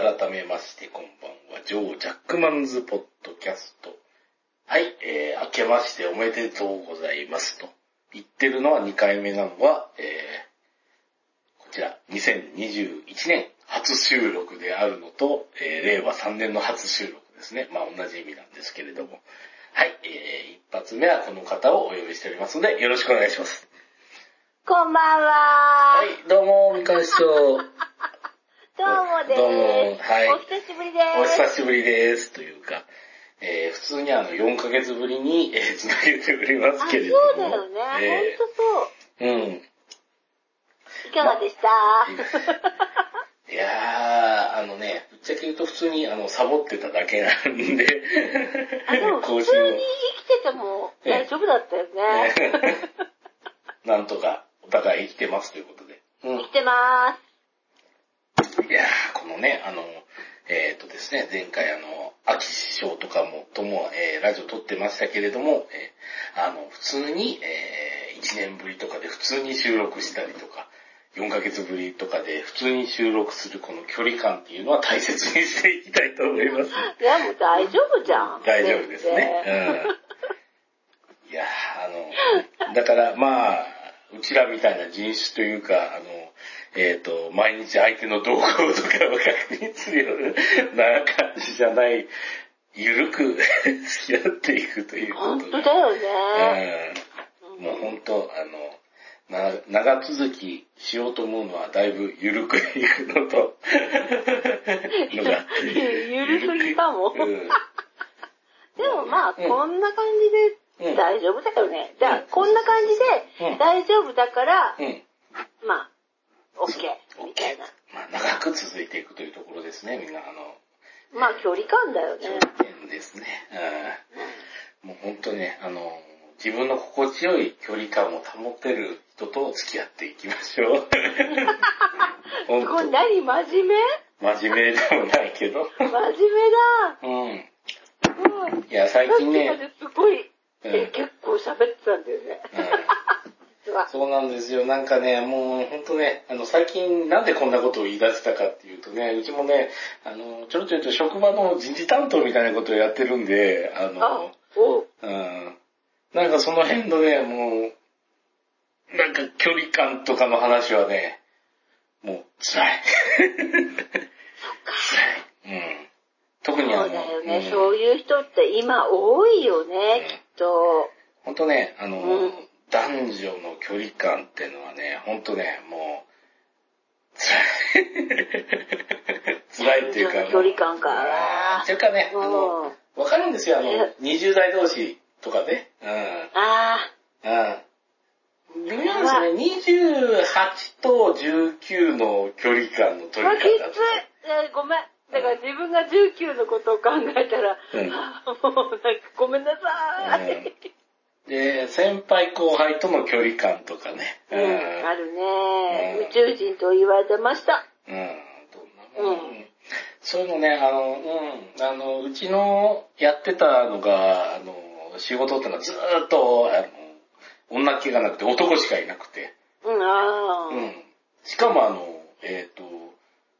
改めましてこんばんは、ジョー・ジャックマンズ・ポッドキャスト。はい、えー、明けましておめでとうございますと。言ってるのは2回目なのは、えー、こちら、2021年初収録であるのと、えー、令和3年の初収録ですね。まあ同じ意味なんですけれども。はい、えー、一発目はこの方をお呼びしておりますので、よろしくお願いします。こんばんは。はい、どうも、みかん師匠。どうもです。どうもはいお久しぶりです。お久しぶりです。というか、えー、普通にあの、4ヶ月ぶりに、えー、繋げておりますあ、けれども。そうだよね。えほんとそう。ーうん。いかがでした、いやー、あのね、ぶっちゃけ言うと普通にあの、サボってただけなんで、あ、でも 普通に生きてても大丈夫だったよね。ね なんとかお互い生きてますということで。うん生きてまいやー、このね、あの、えっ、とですね、前回あの、秋師匠とかも、とも、えーラジオ撮ってましたけれども、えーあの、普通に、え1年ぶりとかで普通に収録したりとか、4ヶ月ぶりとかで普通に収録するこの距離感っていうのは大切にしていきたいと思います。す。いや、もう大丈夫じゃん。大丈夫ですね。うん。いやーあの、だからまあ、うちらみたいな人種というか、あの、えっ、と、毎日相手の動向とかを確認するような感じじゃない、ゆるく 付き合っていくということで。ほんとだよね。うん。もう本当あの、な長続きしようと思うのはだいぶゆるくいくのと、のがゆるすぎかも。うんでもまあ、うんこんな感じうんで大丈夫だよね。じゃあうん、こんな感じうんで大丈夫だから、うん。まあ、OK みたいな。まあ、長く続いていくというところですね、みんな、あの、まあ、距離感だよね。条件ですね。うん。もう本当ね、あの、自分の心地よい距離感を保てる人と付き合っていきましょう。本これ当何真面目？真面目でもないけど。真面目だ。うん。うん。いや、最近ねすごい、うんえ、結構喋ってたんだよね。実は。そうなんですよ。なんかね、もう本当ね、あの、最近なんでこんなことを言い出したかっていうとね、うちもね、あの、ちょろちょろと職場の人事担当みたいなことをやってるんで、ああの、、おう。うん。なんかその辺のね、もう、なんか距離感とかの話はね、もう辛い。辛い。うん。特にあの、そうだよね、うんそういう人って今多いよね、きっと。本当ね、あの、うん男女の距離感っていうのはね、本当ね、もう、辛い。辛いっていうか。距離感かうんっていうかね、あの、うん。わかるんですよ、あのえ、20代同士とかね。うん。あうん。微妙ですね。28と19の距離感のあ、取まあ、きついり方。。えごめん。だから自分が19のことを考えたら、うんあー もうなんかごめんなさい。で、先輩後輩との距離感とかね。うん、あるね、うん宇宙人と言われてました。うん。どんなもん、うんそういうのね、あの、うん、あの、うちのやってたのが、あの、仕事っていうのはずーっと、あの、女っ気がなくて男しかいなくて。うん、ああ、うん。しかもあの、えっ、と、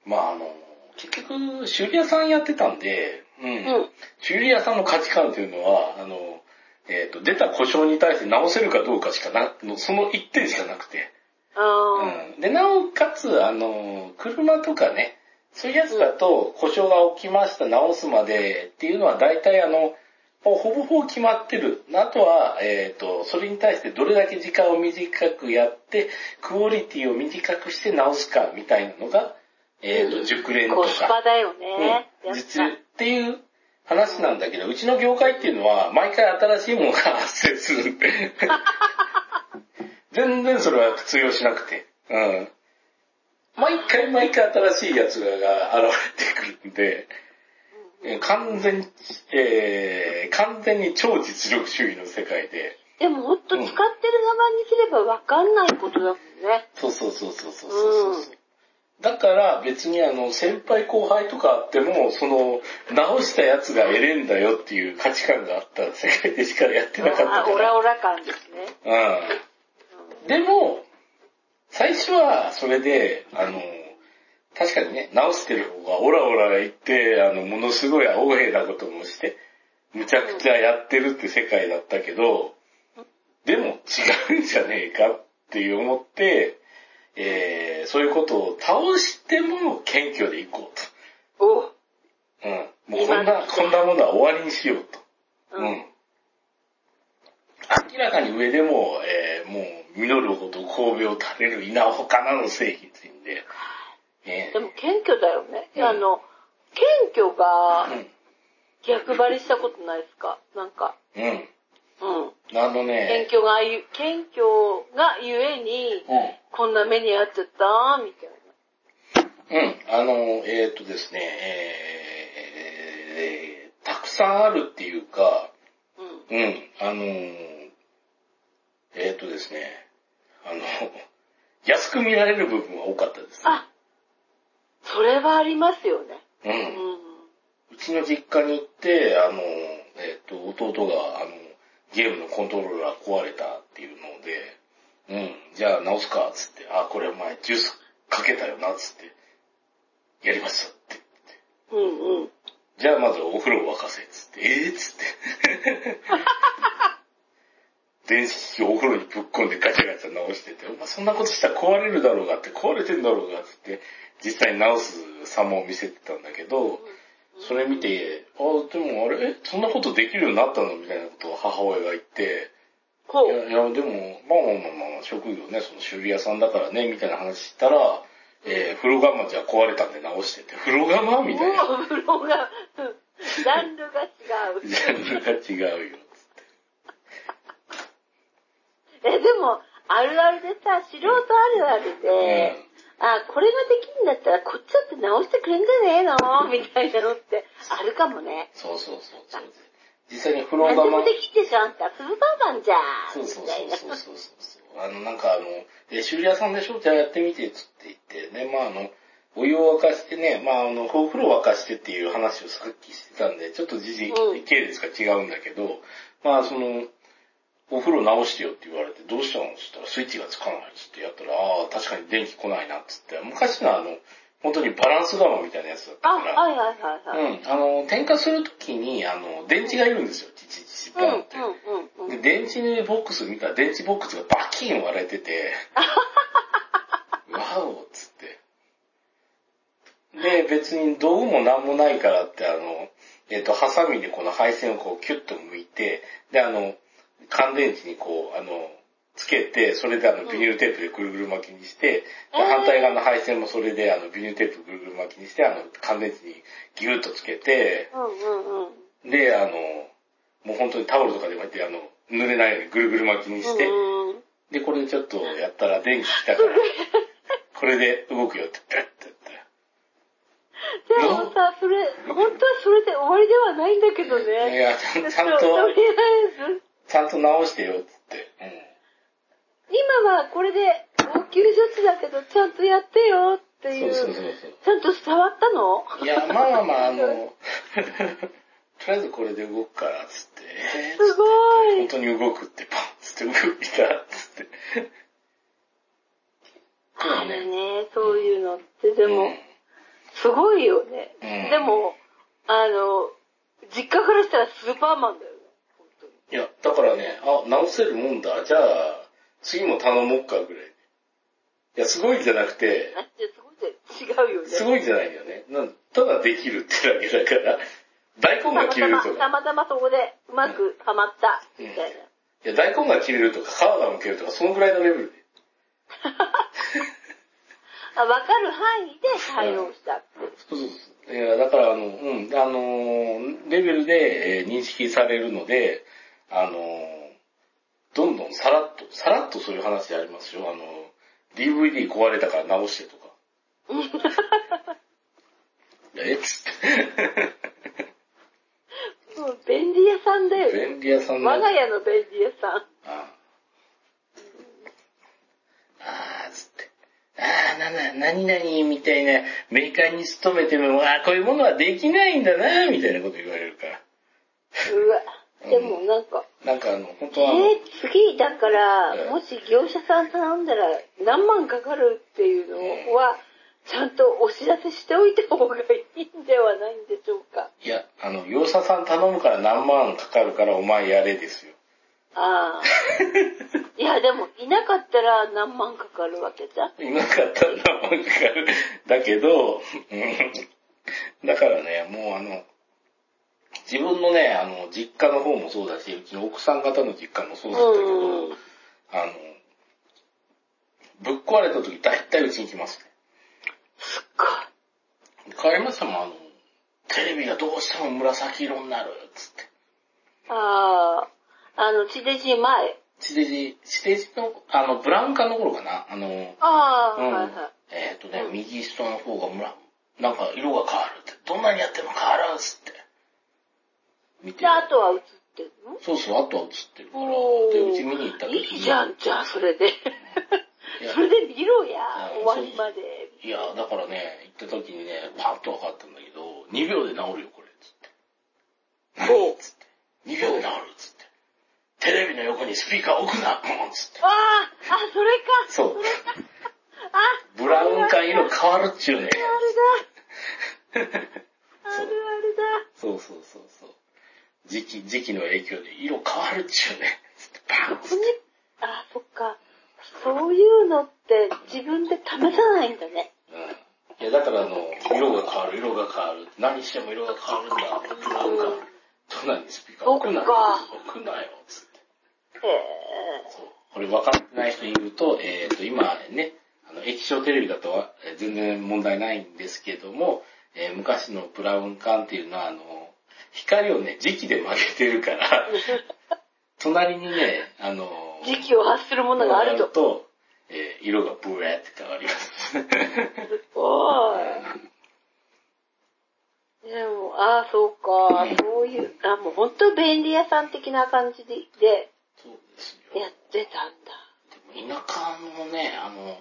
まああの、結局、修理屋さんやってたんで、うん。うん修理屋さんの価値観っていうのは、あの、えっ、と、出た故障に対して直せるかどうかしかな、のその一点しかなくて。ああ、うん。で、なおかつ、あの、車とかね、そういうやつだと、故障が起きました、直すまでっていうのは大体あの、もうほぼほぼ決まってる。あとは、えっ、と、それに対してどれだけ時間を短くやって、クオリティを短くして直すかみたいなのが、えっ、と、熟練とか。コスパだよね。うん、実っていう話なんだけど、うちの業界っていうのは、毎回新しいものが発生するんで。全然それは通用しなくて。うん。毎回毎回新しいやつが現れてくるんで、えー完全に、えー完全に超実力主義の世界で、でもほんと使ってる側にすればわかんないことだもんね。そうそうそうそうそうそうそう。だから別にあの先輩後輩とかあっても、その直したやつが得れんだよっていう価値観があった世界でしかやってなかったあから。オラオラ感ですね。うん。でも、最初はそれで、あの、確かにね、直してる方がオラオラ言って、あの、ものすごい横柄なこともして、むちゃくちゃやってるって世界だったけど、でも違うんじゃねえかって思って、えー、そういうことを倒しても謙虚でいこうと。おうん。もうこんな、こんなものは終わりにしようと。うん。うん、明らかに上でも、えー、もう、実るほど神戸を垂れる稲ほかなの製品で。えー、でも謙虚だよね。うん、あの、謙虚が、逆張りしたことないですか？なんか。うん。うん。あのね。謙虚がゆ、謙虚がゆえに、うん、こんな目に遭っちゃったみたいな。うん。あの、えっ、ー、とですね、えー、たくさんあるっていうか、うん。うん。あの、えっ、ー、とですね、あの、安く見られる部分は多かったです、ね。あ、それはありますよね。うん。うん、うちの実家に行って、あの、えっ、ー、と、弟が、あの、ゲームのコントローラー壊れたっていうので、うん、じゃあ直すか、つって、あ、これお前ジュースかけたよな、つって、やりますって言って。うんうん。じゃあまずお風呂沸かせ、つって、ええー、つって。電子機器をお風呂にぶっ込んでガチャガチャ直してて、お前そんなことしたら壊れるだろうがって、壊れてんだろうが、つって、実際に直す様を見せてたんだけど、それ見て、あ、でもあれ、そんなことできるようになったの？みたいなことを母親が言って、いや、いやでも、まあまあまあまあ、職業ね、その修理屋さんだからね、みたいな話したら、えー、風呂釜じゃ壊れたんで直してて、風呂釜？みたいな。風呂釜、ジャンルが違う。ジャンルが違うよ、つって。え、でも、あるあるでさ、素人あるあるで、うんあ、これができるんだったらこっちだって直してくれんじゃねえの？みたいなのってあるかもね。そうそうそうそう。実際にフローが。何でもできてしゃんってスーパーマンじゃん。そうそうそうそうそうそう。あの、なんかあの、え、修理屋さんでしょ？じゃあやってみて、つって言って、ね、まああの、お湯を沸かしてね、まああの、お風呂沸かしてっていう話をさっきしてたんで、ちょっと時期って系列が違うんだけど、うん、まあその、お風呂直してよって言われて、どうしたの？って言ったら、スイッチがつかないっつってやったら、ああ、確かに電気来ないなっつって、昔のあの、本当にバランス釜みたいなやつだったから、あ、はいはいはいはい。うん、あの、点火するときに、あの、電池がいるんですよ、チチチポンって。うんうんうん、で、電池ボックス見たら、電池ボックスがバキン割れてて、ワオっつって。で、別に道具もなんもないからって、あの、えっ、ー、と、ハサミでこの配線をこうキュッと剥いて、で、あの、乾電池にこう、あの、つけて、それであのビニールテープでぐるぐる巻きにして、うん、反対側の配線もそれであのビニールテープぐるぐる巻きにして、あの乾電池にギュッとつけて、うんうんうん、で、あの、もう本当にタオルとかで巻いて、あの、濡れないようにぐるぐる巻きにして、うんうん、で、これちょっとやったら電気来たから、これで動くよって、ペッてやったら。でもさ、それ、本当はそれで終わりではないんだけどね。いや、ちゃんと、とりあえず。ちゃんと直してよ、つって。うん、今はこれで応急処置だけど、ちゃんとやってよっていう。そうそうそうそう。ちゃんと伝わったの？いや、まあまあ、あの、とりあえずこれで動くから、つって。えー、すごい。本当に動くって、パンつって動いた、つって。あるね、そういうのって、でも、うん、すごいよね。うん、でも、あの、実家からしたらスーパーマンだよ。いや、だからね、あ、直せるもんだ。じゃあ、次も頼もうかぐらい。いや、すごいじゃなくて、すごい違うよね。すごいじゃないよね。なただできるってだけだから、大根が切れるとか。たまたまそこでうまくはまった、みたいな、うん。いや、大根が切れるとか、皮がむけるとか、そのぐらいのレベルで。あ分かる範囲で対応したって。そうそうそう。いや、だから、あの、うん、あの、レベルで、えー、認識されるので、あの、どんどんさらっと、さらっとそういう話ありますよ。あの、DVD 壊れたから直してとか。えっつって。もう便利屋さんだよね。便利屋さん我が家の便利屋さん。ああ。ああ、つって。ああ、な、な、何々みたいなメーカーに勤めても、ああ、こういうものはできないんだな、みたいなこと言われるから。うわ。でもなんか、なんかあの、本当は。えー、次、だから、もし業者さん頼んだら何万かかるっていうのは、ちゃんとお知らせしておいた方がいいんではないんでしょうか？いや、あの、業者さん頼むから何万かかるからお前やれですよ。ああ。いや、でも、いなかったら何万かかるわけじゃん。いなかったら何万かかる。だけど、うんだからね、もうあの、自分のね、あの、実家の方もそうだし、うちの奥さん方の実家もそうだったけど、うん。あの、ぶっ壊れた時大体うちに来ますね。すっごい。帰りましたもん、あの、テレビがどうしても紫色になる、つって。ああ、あの、地デジ前。地デジ、地デジの、あの、ブラウン管の頃かなあの、ああ、うんはいはい。えっ、とね、うん右下の方がむら、なんか色が変わるって、どんなにやっても変わるっつって。見てで、あとは映ってるの？そうそう、あとは映ってるから。で、うち見に行った時に。いいじゃん、じゃあ、それで。それで見ろや、うん終わりまで。いや、だからね、行った時にね、パッと分かったんだけど、2秒で治るよ、これ、つって。おう何 つって。2秒で治る、つって。テレビの横にスピーカー置くな、うんつって。ああ、あ、それか。そうそれか。あ、ブラウン管色変わるっちゅうね。あれだ。あるあるだ。そうそうそうそう。時期、時期の影響で色変わるっちゅうね。つって、パンあ、そっか。そういうのって自分で試さないんだね。うん。いや、だからあの、色が変わる、色が変わる。何しても色が変わるんだ。ブラウン管。隣にスピーカー置くなよ。置くなよ。つって。へえ。そう。これ分かってない人いると、えっ、と、今ね、あの、液晶テレビだとはえー全然問題ないんですけども、えー昔のブラウン管っていうのは、あの、光をね、磁気で曲げてるから、隣にね、あの、時期を発するものがあると。と、えー色がブレーって変わります。すごい。でも、ああ、そうか。そういう、あ、もう本当便利屋さん的な感じで、でそうですよ。やってたんだ。でも田舎のね、あの、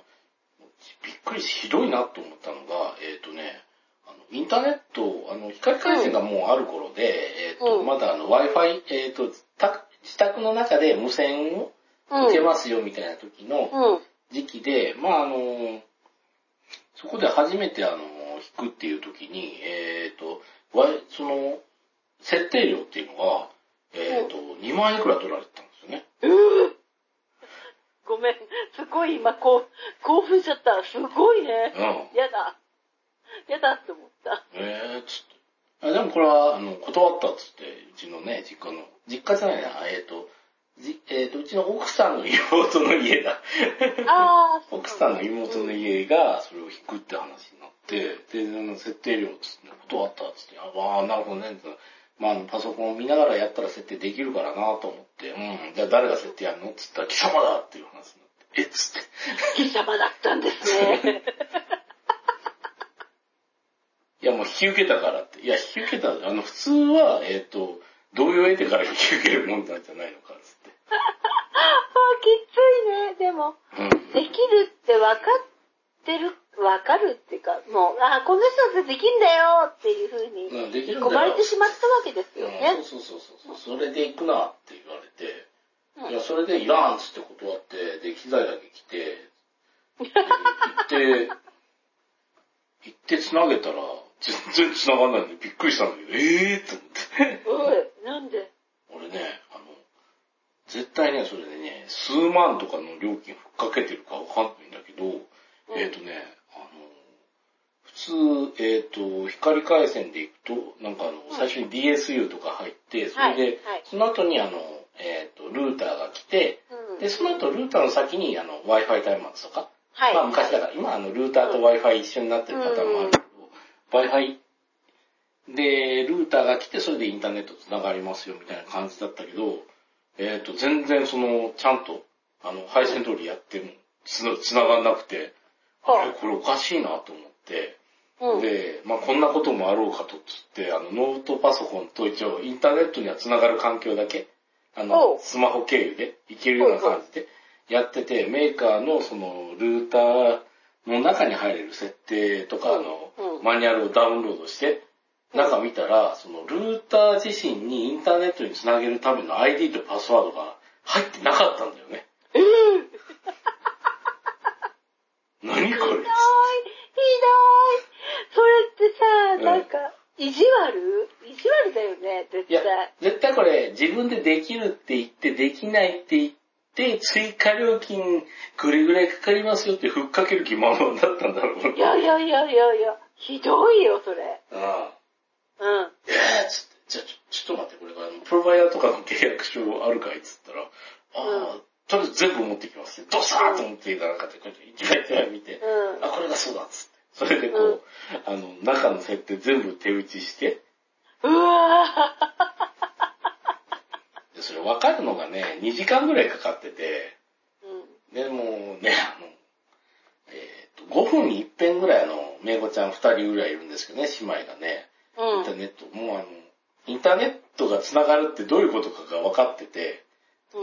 びっくりし、ひどいなと思ったのが、えっ、とね、インターネット、あの、光回線がもうある頃で、えっ、と、うんまだあの、Wi-Fi、えっ、と、た自宅の中で無線をうん。受けますよみたいな時のうん。時期で、まああの、そこで初めてあの、弾くっていう時に、えっ、と、わその、設定料っていうのが、えっ、と、2万円くらい取られてたんですよね。うーごめん。すごい今、こう、興奮しちゃった。すごいね。うん。やだ。やだって思った。えー、つって。あでもこれは、あの、断ったっつって、うちのね、実家の、実家じゃないな、えっ、と、じえっ、と、うちの奥さんの妹の家だ。ああ、そう奥さんの妹の家がそれを引くって話になって、で、あの設定料っつって、断ったっつって、ああ、なるほどね。まあ、あのパソコンを見ながらやったら設定できるからなと思って、うん、じゃあ誰が設定やるのっつったら貴様だっていう話になって、えっつって。貴様だったんですね。もう引き受けたからって。いや、引き受けた、あの、普通は、えっ、と、同意を得てから引き受けるもんなんじゃないのか、つって。ああ、きついね。でも、うん。できるって分かってる、分かるっていうか、もう、ああ、この人ってできんだよっていう風に、うんできるんだよ込まれてしまったわけですよねうん。そうそうそうそう。それで行くなって言われて、うんいや、それでいらんっつって断って、で、機材だけ来て、で行って、行って繋げたら、全然繋がんないんでびっくりしたんだけど、ええー、と思って。おい、なんで？俺ね、あの、絶対ね、それでね、数万とかの料金ふっかけてるかわかんないんだけど、えっ、とね、あの、普通、えっ、と、光回線で行くと、なんかあの、最初に DSU とか入って、それで、はいはい。その後にあの、えっ、と、ルーターが来て、うん。で、その後ルーターの先にあの、Wi-Fi 端末とか、はい。まあ昔だから、今あの、ルーターと Wi-Fi 一緒になってるパターンもある Wi-Fi で、ルーターが来て、それでインターネット繋がりますよ、みたいな感じだったけど、えっ、と、全然その、ちゃんと、あの、配線通りやっても、つな、繋がんなくて、はああれ、これおかしいなと思って、うん。で、まあこんなこともあろうかと、つって、あの、ノートパソコンと一応、インターネットには繋がる環境だけ、あおのう、スマホ経由でいけるような感じでやってて、メーカーのその、ルーターもう中に入れる設定とかのマニュアルをダウンロードして、中見たら、そのルーター自身にインターネットにつなげるための ID とパスワードが入ってなかったんだよね。うん、何これ？ひどい。ひどい。それってさ、なんか、意地悪？意地悪だよね、絶対。いや、絶対これ、自分でできるって言って、できないって言って、追加料金これぐらいかかりますよってふっかける気満々だったんだろう。いやいやいやいやいや、ひどいよ、それ。ああうん。えー、つって、じゃあちょ、ちょっと待って、これあの、プロバイダーとかの契約書あるかいっつったら、ああ、うんとりあえず全部持ってきますドサーッと持っていかなかった。こうやって一枚一枚見て、うん。あ、これがそうだっつって。それでこう、あの、中の設定全部手打ちして、うわでそれ分かるのがね、2時間ぐらいかかってて、ぁ。うん。で、もうね、あの、えっ、と、5分に1遍ぐらいあの、めいごちゃん2人ぐらいいるんですけどね、姉妹がね、インターうん。ネット、もうあの、インターネットが繋がるってどういうことかが分かってて、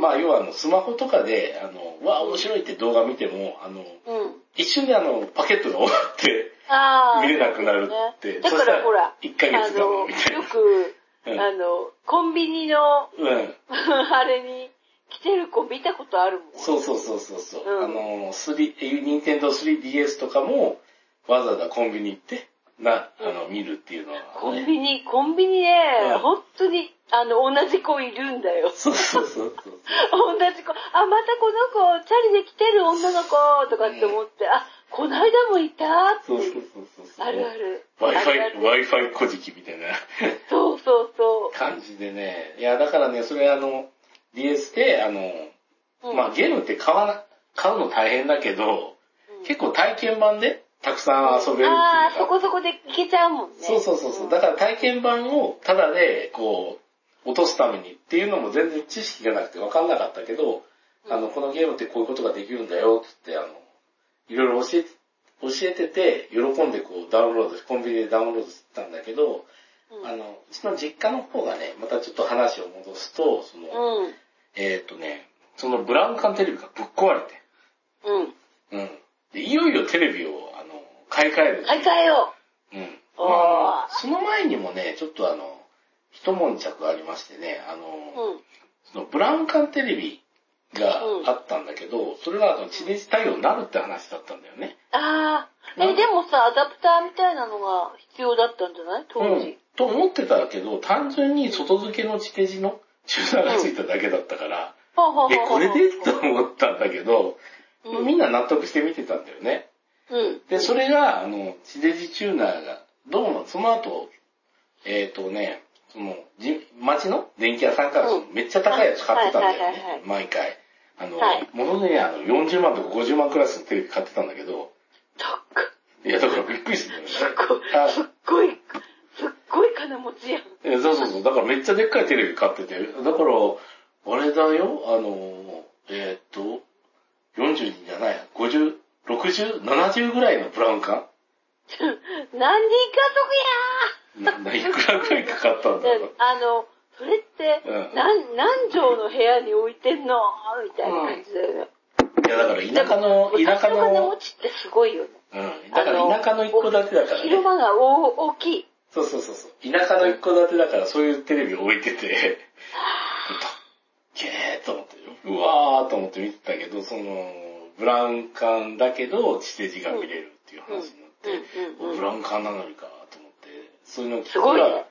まあ、要はあの、スマホとかで、あの、うわ、面白いって動画見ても、あの、うん。一瞬であの、パケットが終わって、ああ。見れなくなるってだかそしたららほら、1ヶ月我みたいなよく、うんあの、コンビニの、うん。あれに来てる子見たことあるもん。そうそうそうそうそう。うんあの、3、ニンテンドー 3DS とかも、わざわざコンビニ行って、な、あの、見るっていうのは、ね。コンビニ、コンビニね、うん本当に、あの、同じ子いるんだよ。そうそうそうそう。同じ子、あ、またこの子、チャリで来てる女の子、とかって思って、あ、こないだもいたってそうそうそうそうそう。あるある。Wi-Fi、る Wi-Fi 古事記みたいなそうそうそ感じでね。いや、だからね、それあの、DS で、あの、う。うんまあゲームって買わな、買うの大変だけど、うん結構体験版でたくさん遊べるっていうのああ、がそこそこでいけちゃうもんね。そうそうそうそう。んだから体験版をただで、こう、落とすためにっていうのも全然知識がなくて分かんなかったけど、うんあの、このゲームってこういうことができるんだよ、つって、あの、いろいろ教えて、教えてて、喜んでこうダウンロード、コンビニでダウンロードしてたんだけど、うんあの、うちの実家の方がね、またちょっと話を戻すと、その、うん。えっ、とね、そのブラウン管テレビがぶっ壊れて、うん。うん。で、いよいよテレビを、あの、買い替える。買い替えようん。おーまあ、その前にもね、ちょっとあの、一悶着ありましてね、あの、う。うん。そのブラウン管テレビがあったんだけど、それが地デジ対応になるって話だったんだよね。ああ、え、でもさ、アダプターみたいなのが必要だったんじゃない？当うん時。。と思ってたけど、単純に外付けの地デジのチューナーがついただけだったから、ほうほうほうえ、これで？と思ったんだけど、うんみんな納得して見てたんだよね。うん。で、それが、あの、地デジチューナーが、どうも、その後、えっ、とね、その、じ町の電気屋さんからうんめっちゃ高いやつ買ってたんだよね。毎回。あの、はいものでね、あの、40万とか50万クラスのテレビ買ってたんだけど、そっか。いや、だからびっくりするんだよね。ごい、あすっごい、すっごい金持ちやん。えそうそうそう。だからめっちゃでっかいテレビ買ってて。だから、あれだよ、あの、えーっと、42じゃない、50、60、70ぐらいのブラウン管 何人なないくらぐらいかかったん家族やだろう。あの、それって、うん何、何畳の部屋に置いてんの？みたいな感じだよね。いや、だから田舎の、田舎昔の金持の、ちってすごいよね。うん。だから田舎の一戸建てだからね。広間が大大きい。そうそうそうそう。田舎の一戸建てだからそういうテレビを置いてて、た っけーと思って、うわーと思って見てたけど、その、ブラウン管だけど地デジが見れるっていう話になって、うんうんうんブラウン管なのにかと思って、そういうの聞すごいねくら、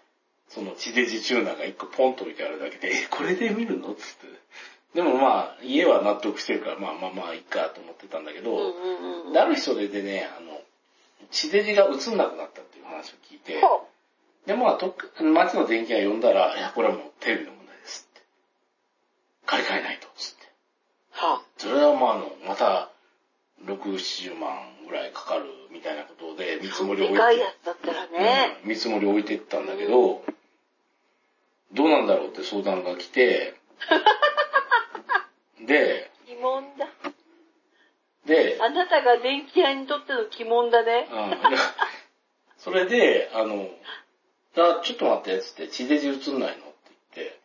その地デジチューナーが一個ポンと置いてあるだけで、え、これで見るの？つって。でもまあ、家は納得してるから、まあまあまあ、いいかと思ってたんだけど、うんうんうんである日それでね、あの、地デジが映んなくなったっていう話を聞いて、ほで、まあ、とっ町の電気屋呼んだら、いや、これはもうテレビの問題ですって。買い替えないと、つって。う。はそれはまあ、あの、また、6、70万ぐらいかかるみたいなことで、見積もりを置いてやったらね。うん見積もり置いてったんだけど、どうなんだろうって相談が来て、で、疑問だ。で、あなたが電気屋にとっての疑問だね。うん、それで、あの、あ、ちょっと待って、つって、地デジ映んないのって言って、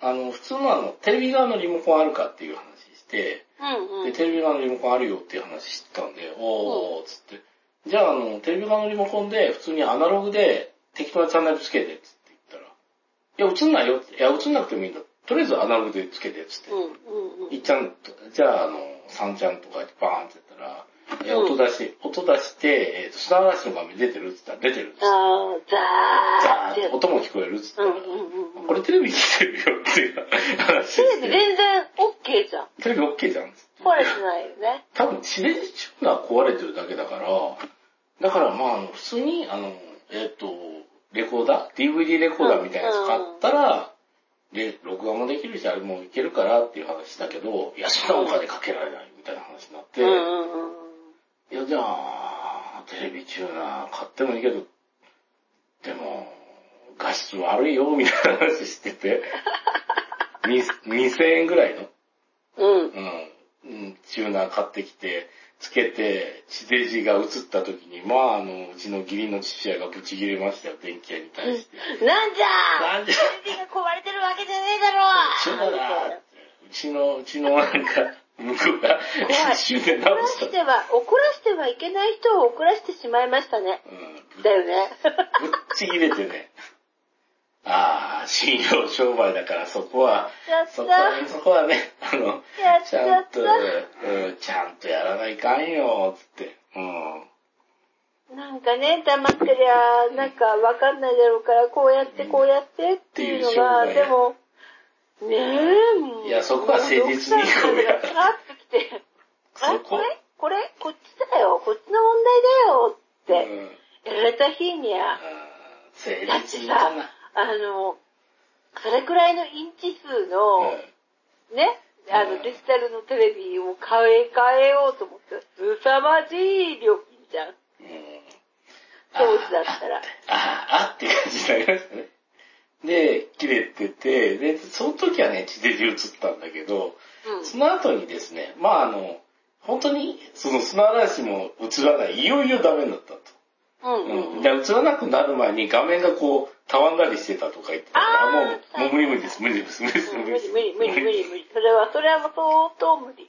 あの、普通のあの、テレビ側のリモコンあるかっていう話して、うんうで、ん。テレビ側のリモコンあるよっていう話してたんで、おー、つって。じゃあ、あの、テレビ側のリモコンで、普通にアナログで適当なチャンネルつけて、つっていや、映んないよって。いや、映んなくてもいいんだ。とりあえずアナログでつけて、つってう。んうんうん。1ちゃんと、じゃあ、あの、3ちゃんとかでバーンってやったら、え音出し、音出して、えっ、と、砂嵐の画面出てるって言ったら出てるんですよ。あー、ザーってザーって。音も聞こえるって言ったら、うんうんうんこれテレビ聞いてるよっていう話テレビ。全然 OK じゃん。テレビ OK じゃんっつって。壊れてないよね。多分地デジチューナー壊れてるだけだから、だからまあ普通に、あの、えっ、と、レコーダー ?DVD レコーダーみたいなやつ買ったら、で、録画もできるし、あれもいけるからっていう話だけど、いや、そんなお金かけられないみたいな話になって。いや、じゃあ、テレビチューナー買ってもいいけど、でも、画質悪いよ、みたいな話してて、に2000円ぐらいの？うん。うん、うん、チューナー買ってきて、つけて、地デジが映った時に、まあ、あの、うちの義理の父親がブチ切れましたよ、電気屋に対して。なんじゃなんでテレビが壊れてるわけじゃねえだろチューナーだってうちの、うちのなんか、向こうが。一瞬で怒ら直した。しては、怒らしてはいけない人を怒らしてしまいましたね。うん、だよね。ぶっちぎれてね。ああ、信用商売だからそこはそこは、そこはね、あのちゃんと、うん、ちゃんとやらないかんよ、つって。うん。なんかね、黙ってりゃ、なんかわかんないだろうから、こうやってこうやってっていうのが、でも、ねえ、いやそこは誠実にこうやドクターがパラッと来て、あそこ。これ？これ？こっちだよ。こっちの問題だよって、うん。やられた日には、あーだってさ誠実だな。、あの、それくらいのインチ数の、ね、あうんの、デジタルのテレビを買い替えようと思ったら、凄まじい料金じゃん。うん。うん当時だったら。ああ、あって感じになりましたね。で、切れてて、で、その時はね、地デジ映ったんだけど、うん。その後にですね、まああの、本当にその砂嵐も映らない、いよいよダメになったと。うんうんうん。で、映らなくなる前に画面がこう、たわんだりしてたとか言ってたから、あーもう、もう無理無理です、無理です、無理です、うん無理です。無理無理無理無理。それは、それはもう相当無理。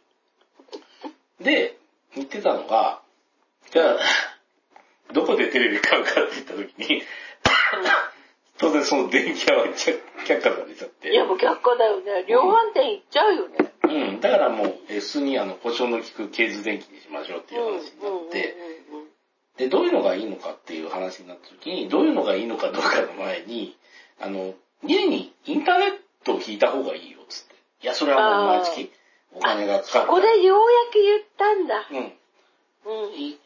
で、言ってたのが、じゃあ、どこでテレビ買うかって言った時に、当然その電気屋は却却下されちゃって。いやもう逆化だよね。量販店行っちゃうよね。うん、だからもう、え普通にあの、故障の効くケーズ電気にしましょうっていう話になって、で、どういうのがいいのかっていう話になった時に、どういうのがいいのかどうかの前に、あの、家にインターネットを引いた方がいいよ、つって。いや、それはもう毎月お金がかかそる。こでようやく言ったんだ。うん。うん。い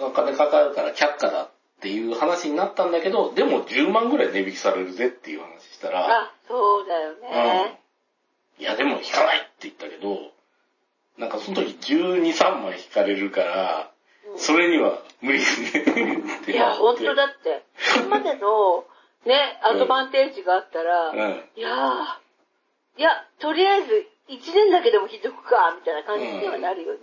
お金かかるから却下だっていう話になったんだけど、でも10万ぐらい値引きされるぜっていう話したら、あ、そうだよね。うん。いや、でも引かないって言ったけど、なんかその時12、3万引かれるから、それには無理ですねいや、ほんとだ。だって。それまでの、ね、アドバンテージがあったら、うん。いやー、いや、とりあえず、1年だけでも引いとくか、みたいな感じにはなるよね。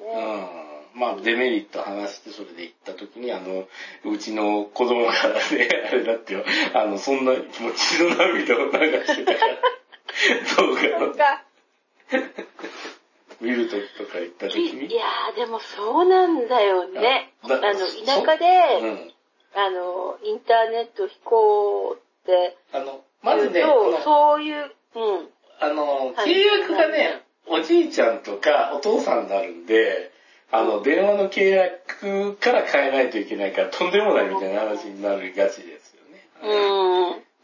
うん。まあ、デメリット話して、それで行った時に、あの、うちの子供からね、あれだってよ、あの、そんな、もう血の涙を流してたから、動画のなんか、見る時とか行った時いに。やー、でもそうなんだよね。あだの、そ田舎で、うん。あの、インターネット引こうってあの、まずね、そういう、うん。あの、はい契約がね、おじいちゃんとかお父さんになるんで、あの、電話の契約から変えないといけないから、とんでもないみたいな話になるがちですよね。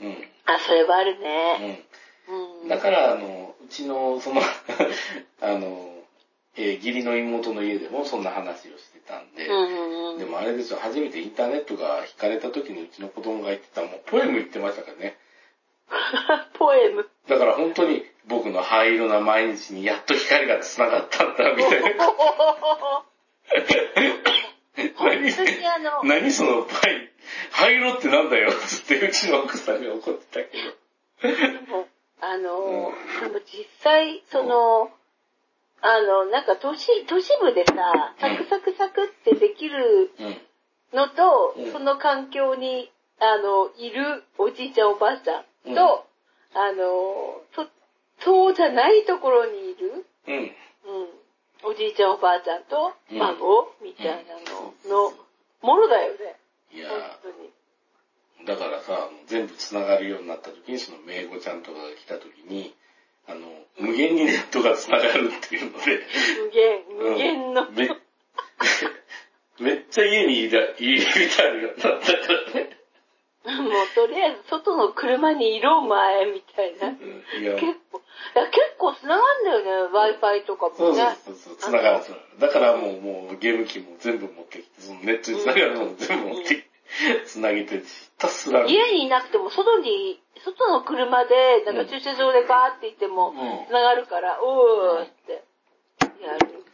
うん。うん。あ、それはあるね。うん。うん。だから、あの、うちの、その、あの、えー義理の妹の家でもそんな話をしてたんで、うんうんうん。でもあれですよ、初めてインターネットが引かれた時にうちの子供が言ってた、もうポエム言ってましたからね。ポエム。だから本当に僕の灰色な毎日にやっと光が繋がったんだ、みたいな。本当にあの、何そのパイ、灰色ってなんだよ、つってうちの奥さんが怒ってたけど。でもあの、でも実際、その、あの、なんか都市、都市部でさ、サクサクサクってできるうん。のと、うんその環境に、あの、いるおじいちゃんおばあちゃんと、うんあの、そ、そうじゃないところにいる、うん。うん、おじいちゃんおばあちゃんとうん孫、みたいなのの、ものだよね。いや本当に。だからさ、全部繋がるようになった時に、その名簿ちゃんとかが来た時に、あの、無限にネットが繋がるっていうので、無限、無限の。うんめ めっちゃ家にいた、家にいたようになったからね。もうとりあえず外の車にいろ前みたいな。うんいや、結構、いや結構繋がんだよね、Wi-Fi とかもね。そうそうそう、つながる。だからもう、もうゲーム機も全部持ってきて、そのネットにつながるのも全部持ってきて、つなげて、ひたすら。家にいなくても外に、外の車で、なんか駐車場でガーって行ってもうん。繋がるから、おーってやる。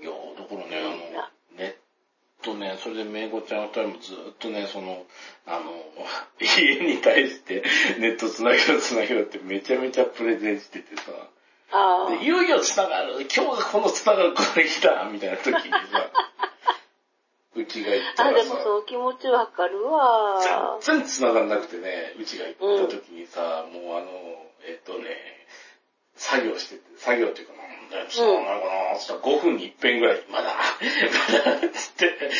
いや、だからね、あの、ネットね、それでめいごちゃん二人もずっとね、その、あの、家に対してネットつなげろつなげろってめちゃめちゃプレゼンしててさ、あでいよいよつながる、今日がこのつながるこの日だみたいな時にさ、うちが行ったあ。あ、らさでも、その気持ちわかるわ。全然繋がんなくてね、うちが行った時にさ、もうあの、えっとね、作業してて、作業っていうかな、繋がんないかな、つったら5分に1遍ぐらい、まだ、まだ、つって、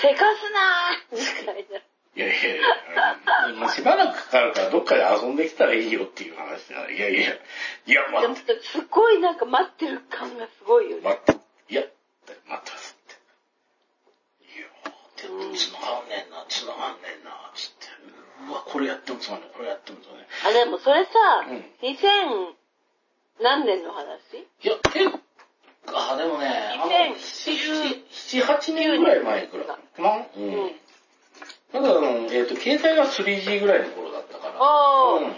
せかすなーみたいな。いやいやいや、まあ、しばらくかかるからどっかで遊んできたらいいよっていう話だ。いやいや、いや、待って、すっごいなんか待ってる感がすごいよね。待って、いや、待ってますや、でも繋がんねえな、繋がんねえな、つって。うわ、これやっても繋がんねえ、これやっても繋がんねあ、でもそれさ、うん2000何年の話？え。いや、結構、あ、でもね、あの、2010 7、8年ぐらい前くらいかな。うん。うんまだあの、えっ、と、携帯が 3G ぐらいの頃だったから。あーうん。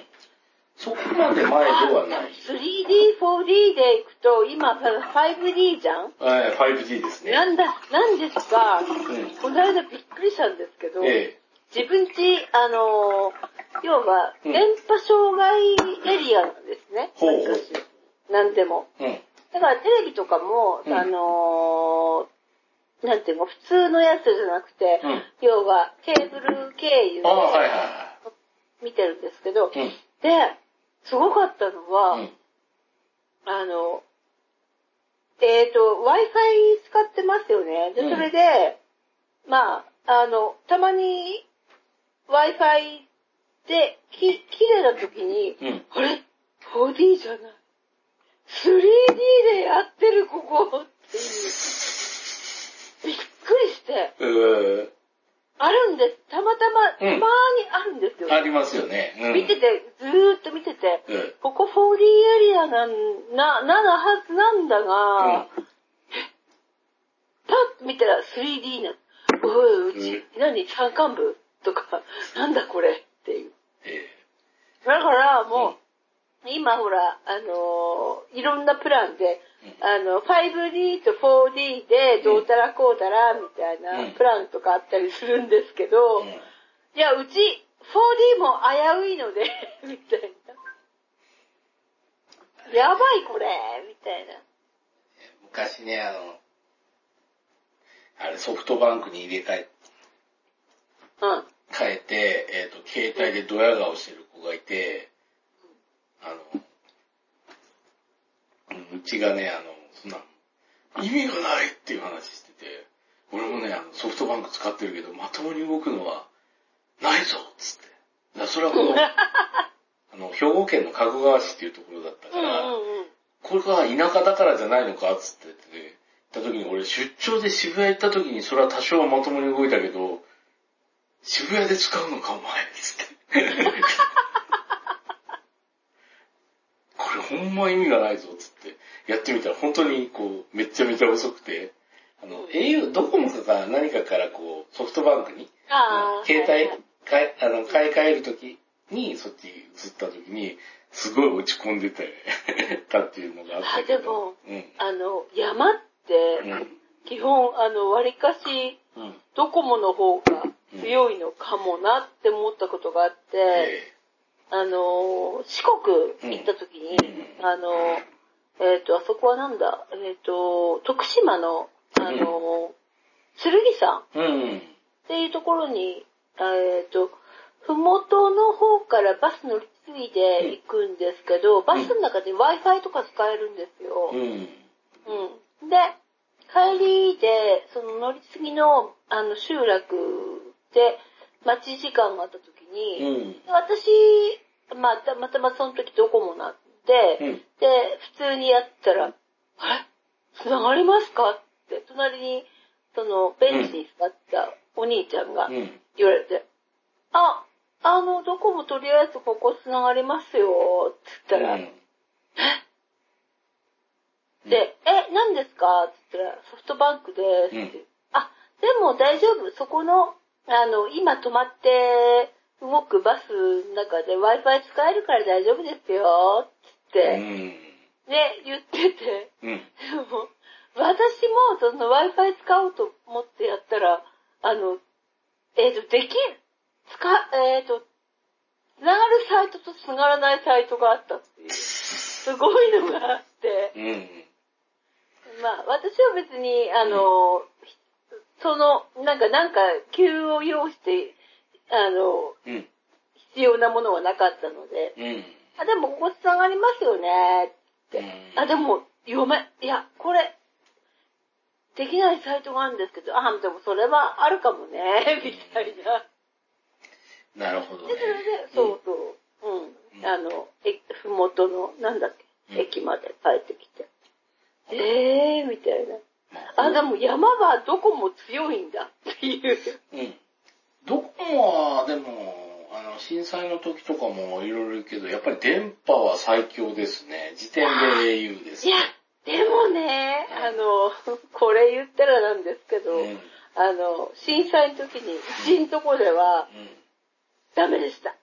そこまで前ではない。3D、4D で行くと、今 5D じゃん？はい、5G ですね。なんだ、なんですが、うん。この間びっくりしたんですけど、え自分ち、あのー要は、うん電波障害エリアなんですね。ほうなんでも。えうん。だからテレビとかも、うんあのーなんていうの、普通のやつじゃなくて、うん要はケーブル経由で見てるんですけど。で、すごかったのは、うん。うん。あの、えっ、と、Wi-Fi 使ってますよね。で、うんそれで、まあ、あの、たまに Wi-Fi でき、綺麗な時に、うん。あれ ?4D じゃない。3D でやってる、ここっていう。びっくりして、うーあるんです。たまたま、たうんまにあるんですよ。ありますよね。うん。見てて、ここ 4D エリアなん、な、なのはずなんだが、パッと見たら 3D なの。おい、うち、何？山間部？とか、なんだこれ？っていう。えだからもう、今ほら、あのーいろんなプランで、あの、5D と 4D でどうたらこうたらみたいうん。なプランとかあったりするんですけど、えいや、うち 4D も危ういので、みたいな。やばいこれ、みたいな。昔ね、あの、あれソフトバンクに入れ替え、うん。変えて、えっ、と、携帯でドヤ顔してる子がいて、あの、うんうちがね、あの、そんな、意味がないっていう話してて、俺もね、あのソフトバンク使ってるけど、まともに動くのはないぞっつって。だからそれはこの、あの、兵庫県の加古川市っていうところだったうんから、うんうん。これが田舎だからじゃないのかっつって言って、ね、行った時に俺出張で渋谷行った時にそれは多少はまともに動いたけど、渋谷で使うのかお前っつって。これほんま意味がないぞっつってやってみたら本当にこうめちゃめちゃ遅くて、あの au、ドコモかが何かからこうソフトバンクに。携帯あの買い替えるときに、そっち移ったときに、すごい落ち込んでたた っていうのがあったけど。あでもうん。あの、山って、うん。基本、あの、割かし、うん。ドコモの方が強いのかもなって思ったことがあって、えあの、四国行った時に、うんあの、えっ、と、あそこはなんだ、えっ、と、徳島の、あの、剣山。っていうところに、えっ、と、ふもとの方からバス乗り継いで行くんですけど、バスの中で Wi-Fi とか使えるんですよ。うん。うん。で、帰りで、その乗り継ぎの、あの、集落で待ち時間があった時うに、ん。私、まあ、たまたまその時ドコモなんで、うん。で、普通にやったら、あれ？繋がりますか？って、隣にその、ベンチに座ったお兄ちゃんがうん。言われて、あ、あの、どこもとりあえずここ繋がりますよ、つったら、うんで、え、何ですか？つったら、ソフトバンクですって。あ、でも大丈夫。そこの、あの、今止まって動くバスの中で Wi-Fi 使えるから大丈夫ですよ。つって、うん。ね、言ってて。うん。でも私もその Wi-Fi 使おうと思ってやったら、あの、えっ、と、でき、使、えっ、と、繋がるサイトと繋がらないサイトがあったっていう、すごいのがあって、うん。まあ、私は別に、あの、その、なんか、なんか、急を要して、あの、うん。必要なものはなかったので、うん。あ、でもここ繋がりますよね、って。あ、でも、読め、いや、これ、できないサイトがあるんですけど、あ、でもそれはあるかもね、みたいな。なるほどねで、そ。れで、そうそう、うん、あの、え、ふもとの、なんだっうんけ、駅まで帰ってきて。え？ー、みたいな。あ、でも山はどこも強いんだっていう。うん。ドコモは、でも、あの、震災の時とかもいろいろ言うけど、やっぱり電波は最強ですね。時点で言うですいや、でもね、あの、これ言ったらなんですけど、うん。うん。あの、震災の時に、うちんとこではダメでした。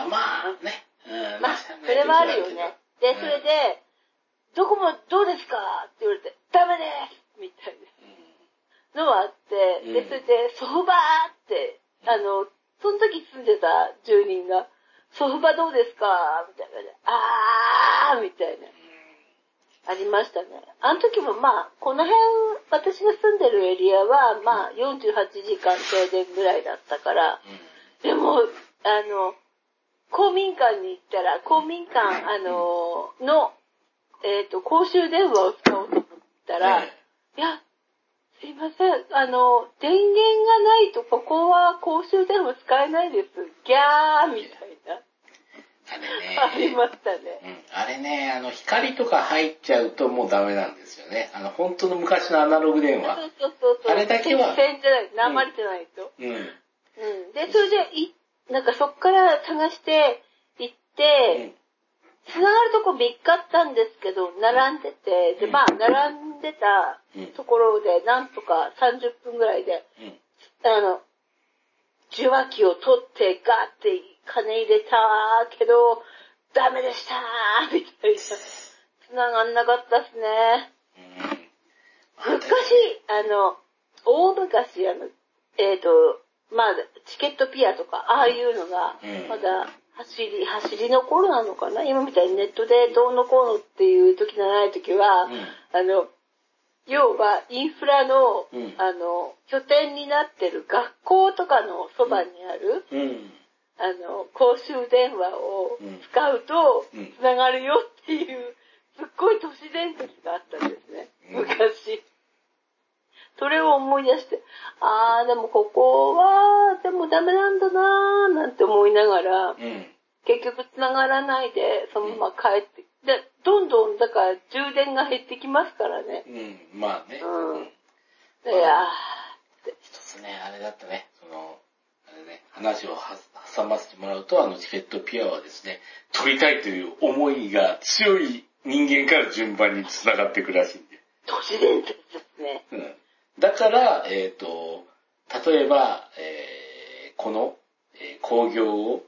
あまあね。うん。まあ、それはあるよね。で、それで、どこもどうですか？って言われて、ダメですみたいなのはあって、うんで、それで、ソフバーって、あの、その時住んでた住人が、ソフバどうですか？みたいなね。あーみたいな。ありましたね。あの時もまあ、この辺、私が住んでるエリアは、まあ、48時間停電ぐらいだったから、でも、あの、公民館に行ったら、公民館、あの、の、えっ、と、公衆電話を使おうと思ったら、えいや、すいません、あの、電源がないとここは公衆電話使えないです。ギャーみたいな、あれね。ありましたね。うん。あれね、あの、光とか入っちゃうともうダメなんですよね。あの、本当の昔のアナログ電そう話。そうそうそう。あれだけは線じゃない、生れてないと。うん。うん。で、それで、い、なんかそっから探して行って、繋がるとこ見っかったんですけど、並んでて、で、うんまあ、並んでたうん。ところで、なんとか30分ぐらいで、うん。あの、受話器を取ってガーって金入れたけど、ダメでしたーみたいな。繋がんなかったっすね。うん。昔、あの、大昔、あの、えっ、と、まあ、チケットピアとか、ああいうのがうん、まだ走り、走りの頃なのかな？今みたいにネットでどうのこうのっていう時じゃない時は、うん。あの、要はインフラの、うん。あの、拠点になってる学校とかのそばにある、うん。あの、公衆電話をうん。使うとうん、繋がるよっていう、すっごい都市伝説があったんですね。うん。昔。それを思い出して、あー、でもここは、でもダメなんだなーなんて思いながら、うん。結局繋がらないで、そのまま帰って、で、どんどん、だから充電が減ってきますからね。うん。まあね。うんうんいや一つね、あれだったね、その、あれね、話をは挟ませてもらうと、あのチケットピアはですね、取りたいという思いが強い人間から順番に繋がっていくらしいんで。ー、都市伝説ですね。うん。だから、えっ、と、例えば、えーこの、えー興行を、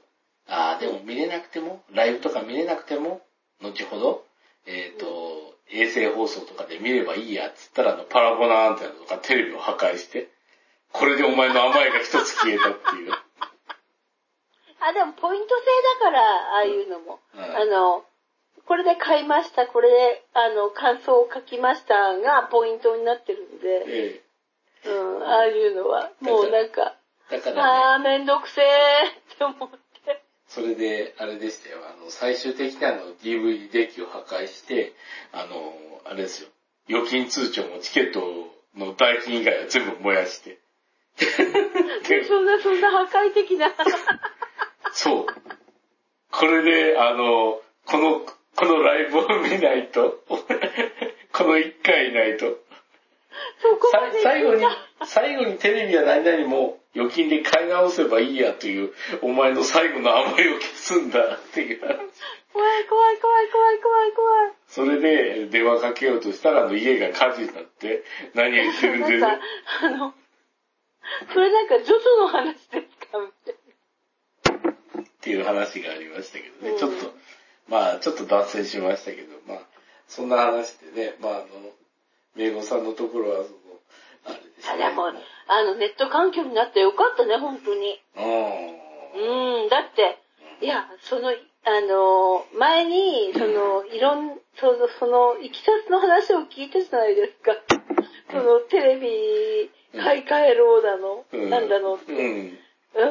ああ、でも見れなくても、ライブとか見れなくても、後ほど、えっ、と、衛星放送とかで見ればいいやっつったら、あの、パラボナアンテナとかテレビを破壊して、これでお前の甘えが一つ消えたっていう。あ、でもポイント制だから、ああいうのも。うんあの、これで買いました、これで、あの、感想を書きましたが、ポイントになってるんで、えうん、ああいうのは、もうなんか、えだからね、あー、めんどくせーって思って。それで、あれでしたよ、あの、最終的にあの、DVD デッキを破壊して、あの、あれですよ、預金通帳もチケットの代金以外は全部燃やして。で そんな、そんな破壊的な。そう。これで、あの、この、このライブを見ないと、この一回ないと、最後に最後にテレビは何々も預金で買い直せばいいやという、お前の最後の甘えを消すんだっていう。話。怖い怖い怖い怖い怖い怖い。それで電話かけようとしたら、あの家が火事になって、何言ってるんでなんか、あの、それなんかジョジョの話ですか？みたいっていう話がありましたけどね、うんちょっと、まあちょっと脱線しましたけど、まあそんな話でね、まああの、名護さんのところはその、あれですな。ね。あ、でも、あの、ネット環境になってよかったね、本当に。うん。うん、だって、いや、その、あの、前に、その、いろん、その、その、いきさつの話を聞いたじゃないですか。その、テレビ、買い替えろだの、うんなんだのって。うん。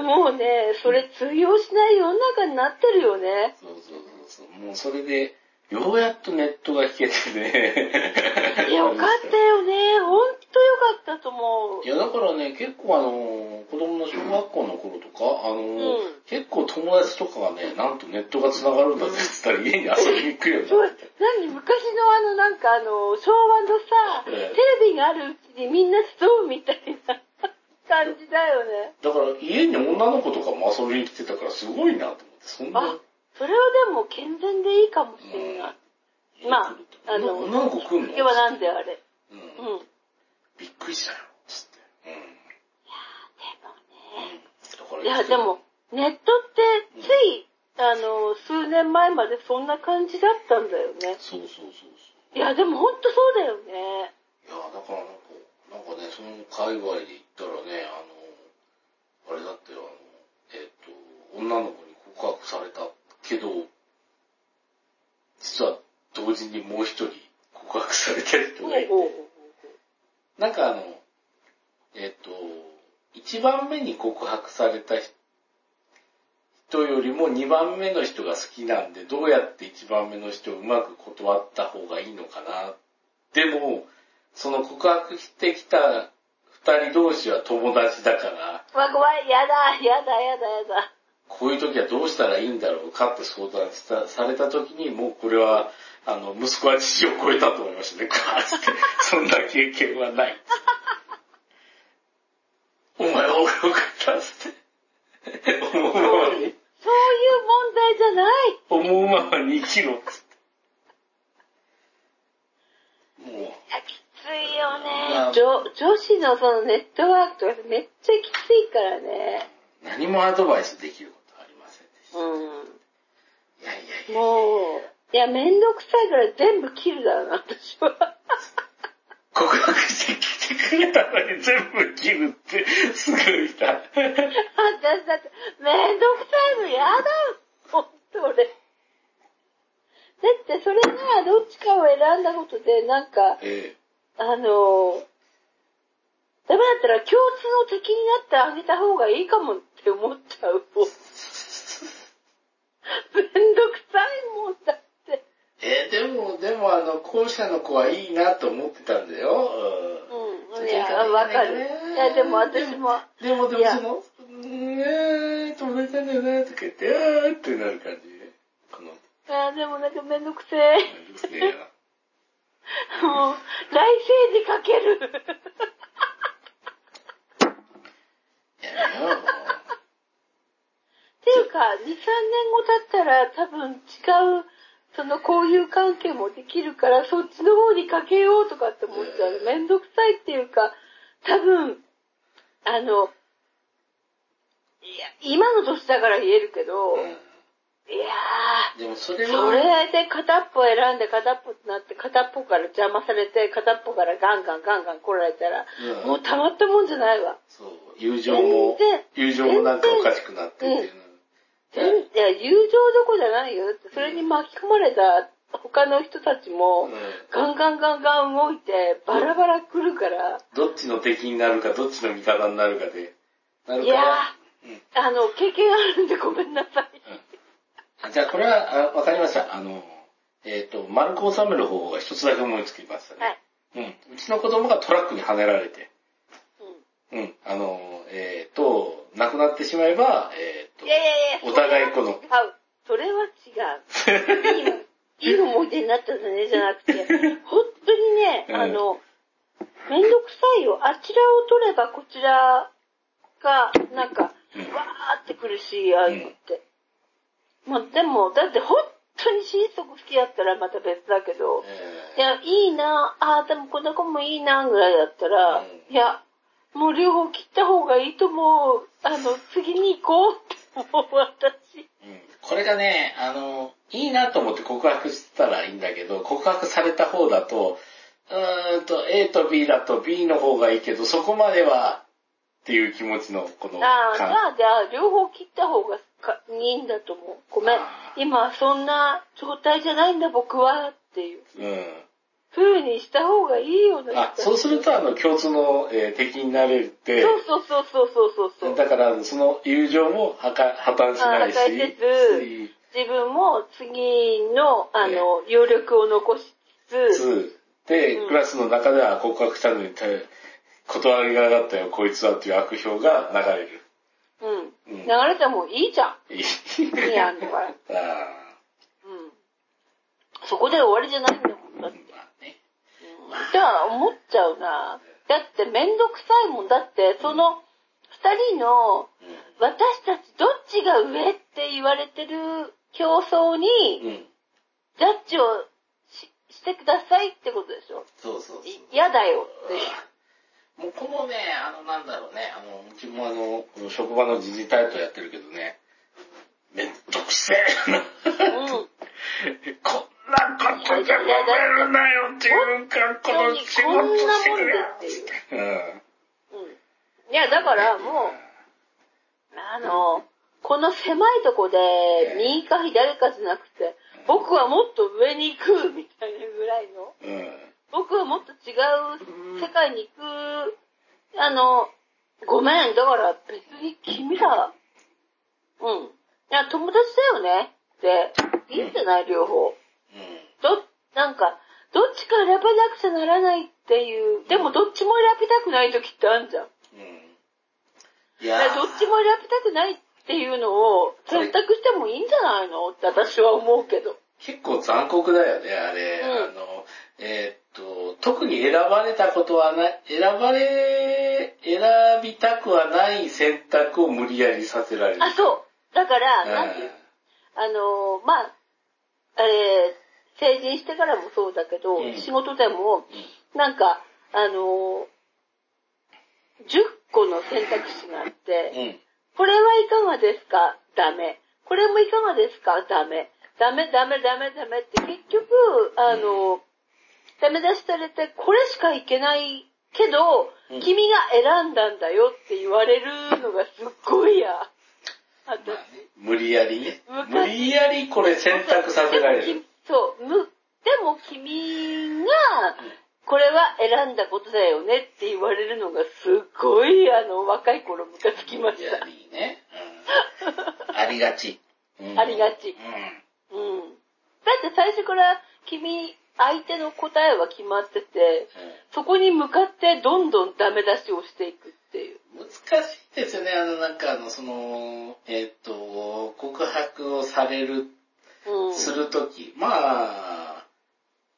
もうね、それ通用しない世の中になってるよね。そうそうそう。もうそれで、ようやっとネットが引けてね。よかったよね。ほんとよかったと思うい。や、だからね、結構あの、子供の小学校の頃とか、あの、ん結構友達とかがね、なんとネットが繋がるんだって言ってたら家に遊びに来るように そうなって。何昔のあのなんかあの昭和のさ、ええテレビがあるうちにみんな集うみたいな 感じだよね。だから家に女の子とかも遊びに来てたからすごいなと思って、そんな。あ、それはでも健全でいいかもしれない。まあ、あの、女の子来んのきっかけはなんであれ。うんうん。でびっくりしたよ、つって。うん。もね。だからいや、でも、ネットってつい、あの、数年前までそんな感じだったんだよね。そうそうそうそう。いや、でもほんとそうだよね。いや、だからなんか、なんかね、その界隈で言ったらね、あの、あれだってよ、あの、えっ、と、女の子に告白されたけど、実は同時にもう一人告白されてる人がいて、なんかあの、えっ、と、一番目に告白された人よりも二番目の人が好きなんで、どうやって一番目の人をうまく断った方がいいのかな。でも、その告白してきた二人同士は友達だから、う。わ、怖い。やだ、やだ、やだ、やだ。こういう時はどうしたらいいんだろうかって相談したされた時に、もうこれは、あの、息子は父を超えたと思いましたね。ガーッて、そんな経験はない。お前は俺を超えたっつって。思うままに、そういう問題じゃない。思うままに生きろっつって。もう、いや、きついよまあね。女女子のそのネットワークとかめっちゃきついからね。何もアドバイスできることはありませんでした。ういやいやいん。や。もう、いや、めんどくさいから全部切るだろうな、私は。告白してきてくれたのに全部切るって、すごいな。私だって、めんどくさいのやだほんと俺。だってそれがどっちかを選んだことで、なんか、えあの、ダメだったら共通の敵になってあげた方がいいかもって思っちゃう。めんどくさいもんだって。え。えーでも、でもあの、後者の子はいいなと思ってたんだよ。うん。いや、わかる。いや、でも私も、うんでも、でもその、うーん、えー、友達なんだよな、とか言って、あーってなる感じで。この、いや、でもなんかめんどくせえ。うるせえな。もう、来世にかける。やめよう、もう。っていうか、2、3年後だったら多分違う、その交友関係もできるから、そっちの方にかけようとかって思っちゃう。めんどくさいっていうか、多分、あの、いや、今の年だから言えるけど、うんいやでもそれー、は、それで片っぽ選んで片っぽってなって、片っぽから邪魔されて、片っぽからガンガンガンガン来られたら、うんもうたまったもんじゃないわ。そう、友情も友情もなんかおかしくなってっていういや、友情どこじゃないよ。だってそれに巻き込まれた他の人たちも、うんガンガンガンガン動いて、バラバラ来るから、どっちの敵になるか、どっちの味方になるかで、なるいや。ー、あの、経験あるんでごめんなさい。あじゃあこれは、あわかりました。あの、えっ、と、丸く収める方法が一つだけ思いつきましたはいね。。うん。うちの子供がトラックにはねられて、うんうん。あの、えっ、と、亡くなってしまえば、えっ、とい、やいやいや、お互いこのそれは違う。それは違う。いいいい思い出になったんだね、じゃなくて、本当にね、うんあの、めんどくさいよ。あちらを取ればこちらが、なんか、うんわーって苦しい、ああいうのって。まあでも、だって本当に心底好きだったらまた別だけど、えいや、いいな、ああ、でもこの子もいいな、ぐらいだったら、うんいや、もう両方切った方がいいと思う。あの、次に行こうって思う、私。うんこれがね、あの、いいなと思って告白したらいいんだけど、告白された方だと、うーんと、A と B だと B の方がいいけど、そこまでは、っていう気持ちの、このああ、じ感ゃあ、じゃあ、両方切った方がかいいんだと思う。ごめん今、そんな状態じゃないんだ、僕は、っていう。うん。風にした方がいいよね。あ、そうすると、あの、共通の、えー敵になれて、そうそうそうそうそうそうそう。だから、その友情も破壊破綻しないし、あ破壊せず自分も次の、あの、余力を残しつつ、2で、うんクラスの中では告白したのに対断りががったよ、こいつはっていう悪評が流れる。うん。うん流れてもいいじゃん。いいいいやんだから。あうん。そこで終わりじゃないんだもん。だって。ーまあね。うん。だから思っちゃうな。だってめんどくさいもん。だって、その、二人の、私たちどっちが上って言われてる競争に。ジャッジをししてくださいってことでしょ？そうそうそう。い嫌だよっていう。もうこのね、あの、なんだろうね、あの、うちもあの、この職場の時事タイトやってるけどね、めんどくせえな。うん。こんなことで揉めるなよっていうか、この仕事してくれよこんなもんでってうん。うん。いや、だからもう、あの、この狭いとこで、右か左かじゃなくて、僕はもっと上に行くみたいなぐらいの、うん。僕はもっと違う世界に行く、あの、ごめん、だから別に君ら、うん。いや、友達だよねって、いいんじゃない両方。ど、なんか、どっちか選ばなくちゃならないっていう、でもどっちも選びたくない時ってあるじゃん。いでやーどっちも選びたくないっていうのを選択してもいいんじゃないの？って私は思うけど。結構残酷だよね、あれ。うんあの、えーっと、特に選ばれたことはない、選ばれ、選びたくはない選択を無理やりさせられる。あ、そう。だから、うんなんていうあのー、まあ、あれ、成人してからもそうだけど、うん仕事でも、なんか、あのー、10個の選択肢があって、うん。これはいかがですか？ダメ。これもいかがですか？ダメ。ダメ、ダメ、ダメ、ダメって結局、あの、ダメ出しされて、これしかいけないけど、うん君が選んだんだよって言われるのがすっごい嫌。あまあね無理やりね。昔無理やりこれ選択させられるでも。きそう、む、でも君が、これは選んだことだよねって言われるのがすっごい、あの、若い頃ムカつきまし無理やりね。うんありがち。うんありがちうん。うん。だって最初から君、相手の答えは決まってて、そこに向かってどんどんダメ出しをしていくっていう。難しいですよね。あの、なんかあの、その、えっ、と、告白をされる、うん。するとき。まあ、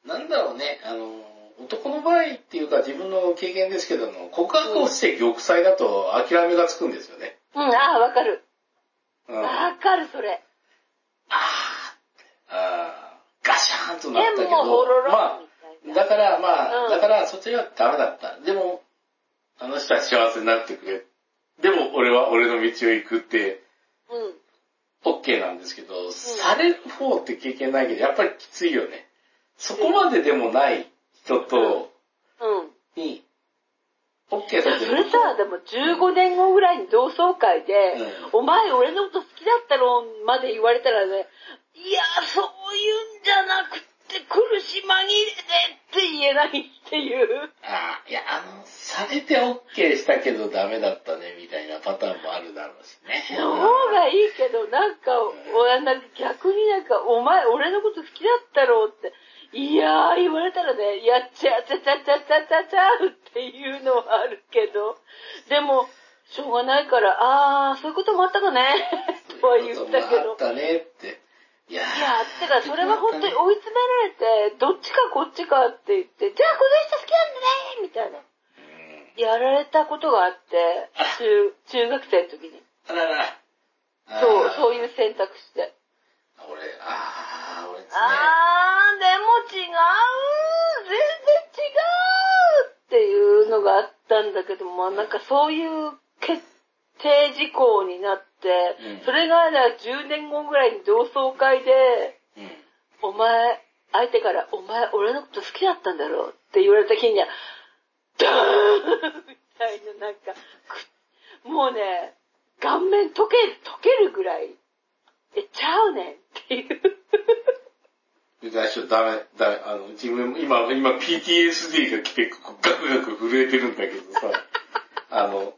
なんだろうね。あの、男の場合っていうか自分の経験ですけども、告白をして玉砕だと諦めがつくんですよね。うん、ああ、わかる。うん。あわかる、それ。あーあー、ガシャーンとなったけど、ろ、まあ。だからまあ、うんだからそっちはダメだった。でも、あの人は幸せになってくれ。でも俺は俺の道を行くって、うん。OK なんですけど、される方って経験ないけど、やっぱりきついよね。そこまででもない人と、うん。に、OK させるそれさ、でも15年後ぐらいに同窓会で、お前俺のこと好きだったろまで言われたらね、いや、そういうんじゃなくて苦し紛れでって言えないっていう。ああ、いや、あの、されて OK したけどダメだったね、みたいなパターンもあるだろうしね。の方がいいけど、なんか、おなんか逆になんか、お前俺のこと好きだったろって、いやー言われたらね、やっちゃちゃちゃちゃちゃちゃちゃうっていうのはあるけど、でも、しょうがないから、あー、そういうこともあったかね、とは言ったけどそういうこともあっ。たねって。いやいや、てか、それは本当に追い詰められて、どっちかこっちかって言って、じゃあこの人好きなんだねみたいな。やられたことがあって、中、中学生の時に。あらら。そう、そうう。いう選択肢で。俺、あー、俺ですね。あー、でも違う全然違うっていうのがあったんだけども、なんかそういう決定事項になって、うんそれが10年後ぐらいに同窓会で、うん。お前、相手から、お前、俺のこと好きだったんだろうって言われた日には、ダーンみたいな、なんか、くもうね、顔面溶け、溶けるぐらい、え、ちゃうねんっていう。最初ダメ、ダメ、あの、自分、今、今 PTSD が来て、ガクガク震えてるんだけどさ、あの、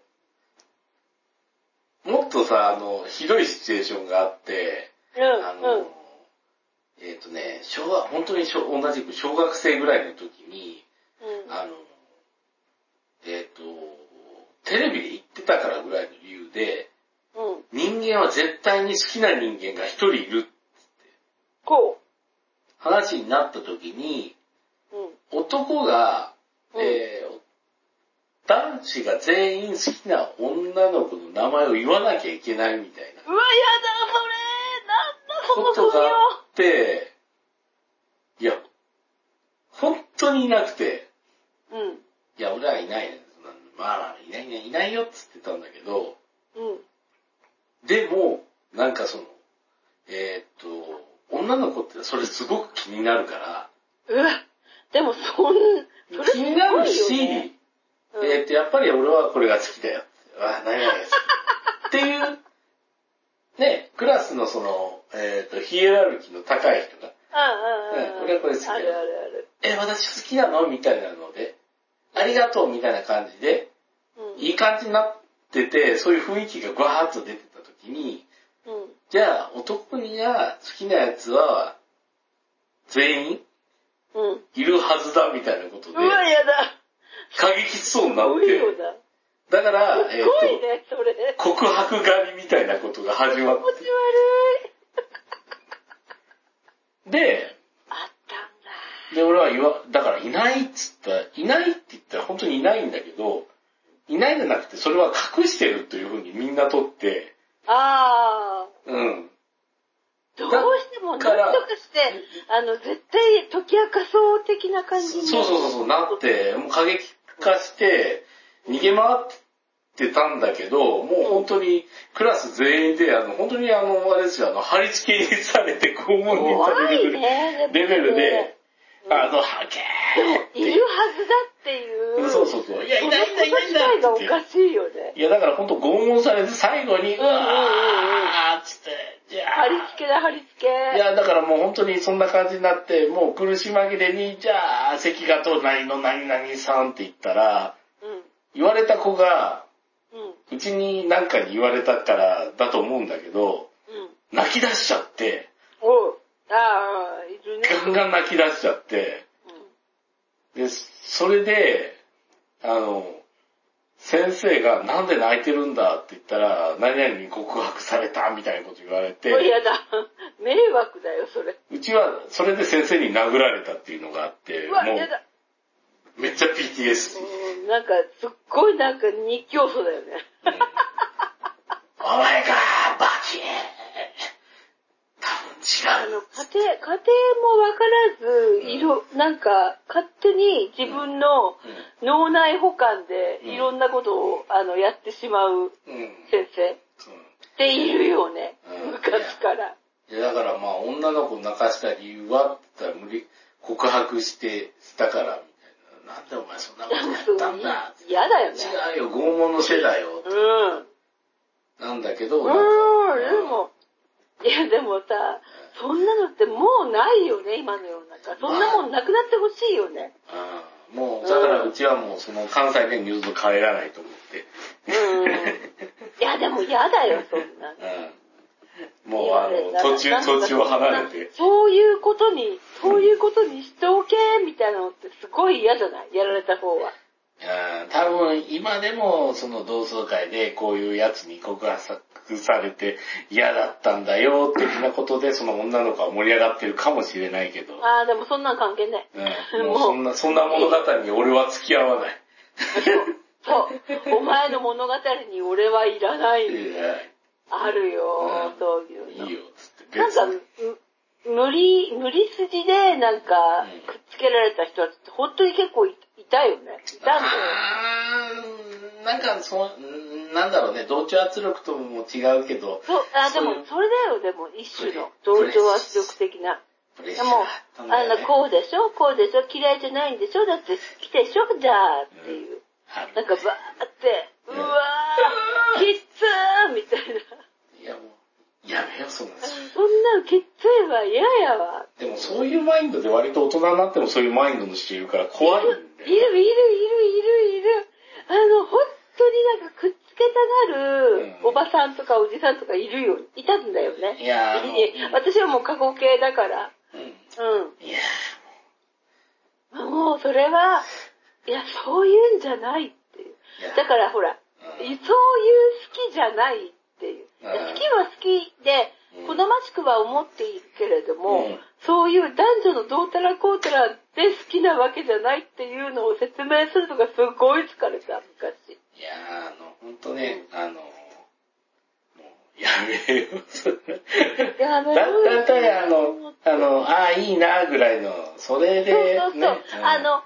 もっとさ、あの、ひどいシチュエーションがあって、あうん、の、うん。えっ、とね、小学、本当に小同じく小学生ぐらいの時に、うんあの、えっ、と、テレビで言ってたからぐらいの理由で、うん。人間は絶対に好きな人間が一人いるこ話になった時に。男が、うんえー男子が全員好きな女の子の名前を言わなきゃいけないみたいなうわ、やだ、それなんだ、その組ことがあって、いや、本当にいなくて、みを。いや、俺はいないね。まあまあ、いないいない、いないよっつってたんだけど、うん。うん。でも、なんかその、えーっと、女の子ってそれすごく気になるから、うわ、でもそん、それす気。になるし、うん、えーっと、やっぱり俺はこれが好きだよ。あ、何々が好き？っていう、ね、クラスのその、えーっと、ヒエラルキーの高い人が、うんうんうん。うん俺はこれ好きだよあるあるある。え、私好きなのみたいなので、ありがとうみたいな感じで、うん。いい感じになってて、そういう雰囲気がガーッと出てた時に、うん。じゃあ男にが好きなやつは、全員うん。いるはずだみたいなことでう、わ、やだ。過激しそうになって、な。だから、えすっ、ごいね、それ。と、告白狩りみたいなことが始まっ気持ち悪い。て、で、あったんだ。で、俺は言わ、だからいないっつったら、いないって言ったら本当にいないんだけど、いないじゃなくて、それは隠してるというふうにみんなとって、ああ。うん。どうしてもなんとかして、あの、絶対解き明かそう的な感じそうにそうそうそう、なって、もう過激化して、逃げ回ってたんだけど、もう本当にクラス全員で、あの、本当にあの、あれですよ、あの、貼り付けにされて拷問にさ怖いれるね。レベルで、うんあの、はけーっているはずだっていう。そうそうそう。いや、いないいないいないいないってこと自体がおかしいよね。いや、だから本当拷問されて最後に、うわーっつって、じゃあ貼り付けだ、貼り付け。いや、だからもう本当にそんな感じになって、もう苦し紛れに、じゃあ、関が隣の何々さんって言ったら、うん。言われた子が、うん。うちに何かに言われたからだと思うんだけど、うん。泣き出しちゃって、おう。ああ、いるね。ガンガン泣き出しちゃって、で、それで、あの、先生がなんで泣いてるんだって言ったら、何々に告白されたみたいなこと言われてうん。、嫌だ。迷惑だよ、それ。うちはそれで先生に殴られたっていうのがあって、うわ、もう嫌だ。めっちゃ PTS。うん、なんか、すっごいなんか日教祖だよね。お前か。あの、家庭、家庭もわからず、いろ、なんか、勝手に自分の脳内保管でうんいろんなことを、あの、やってしまううん。うん。先生っているよね。うん昔から。いやだからまあ女の子を泣かした理由はって言ったら無理、告白して、したからみたいな。なんでお前そんなことやったんだ 嫌だよね。違うよ、拷問のせいだよ。うん。なんだけど、うなんかん、でも、いやでもさ、そんなのってもうないよね、今の世の中。そんなもんなくなってほしいよね。うんもう、だからうちはもうその関西弁に二度と帰らないと思って。うん。いやでも嫌だよ、そんな。うんもうあの、途中、途中を離れて。そういうことに、そういうことにしておけ、みたいなのってすごい嫌じゃない？やられた方は。うん多分今でもその同窓会でこういうやつに告白さくされて嫌だったんだよ、的なことで、その女の子は盛り上がってるかもしれないけど、ああ、でもそんなん関係ない。うん、もうそんな、そんな物語に俺は付き合わない。そう。お前の物語に俺はいらない。いやあるよう、んそういうの。いいよ、つって。なんか、無理、無理筋でなんかうん、くっつけられた人は本当に結構いいたよね。いたんだよ。なんか、そう、うんなんだろうね、同調圧力とも違うけど、そう、あ、でも、それだよ、でも、一種の同調圧力的な。でもあ。の、こうでしょ？こうでしょ？嫌いじゃないんでしょ？だって好きでしょ？じゃあ、っていう。なんか、バーって、ううんわー、きっつーみたいな。いやもう、やめよ、そんなの。そんなのきっついわ、嫌やわ。でもそういうマインドで割と大人になってもそういうマインドの人いるから怖いんだよ。いる、いる、いる、いる、いる。あの、本当になんかくっつけたがるうんおばさんとかおじさんとかいるよ。いたんだよね。いや私はもう過去形だから。うん。うん。いやもうそれは、いや、そういうんじゃないっていう。だからほら、うんそういう好きじゃないっていう。うん好きは好きでう、ん好ましくは思っているけれども、うんそういう男女のどうたらこうたらで好きなわけじゃないっていうのを説明するのがすごい疲れた、昔。いやーあの、ほんとね、あの、もう、やめよう。やめよだったら、あの、あの、ああ、いいな、ぐらいの、それで、ね。そうそうそう。うんあ、の、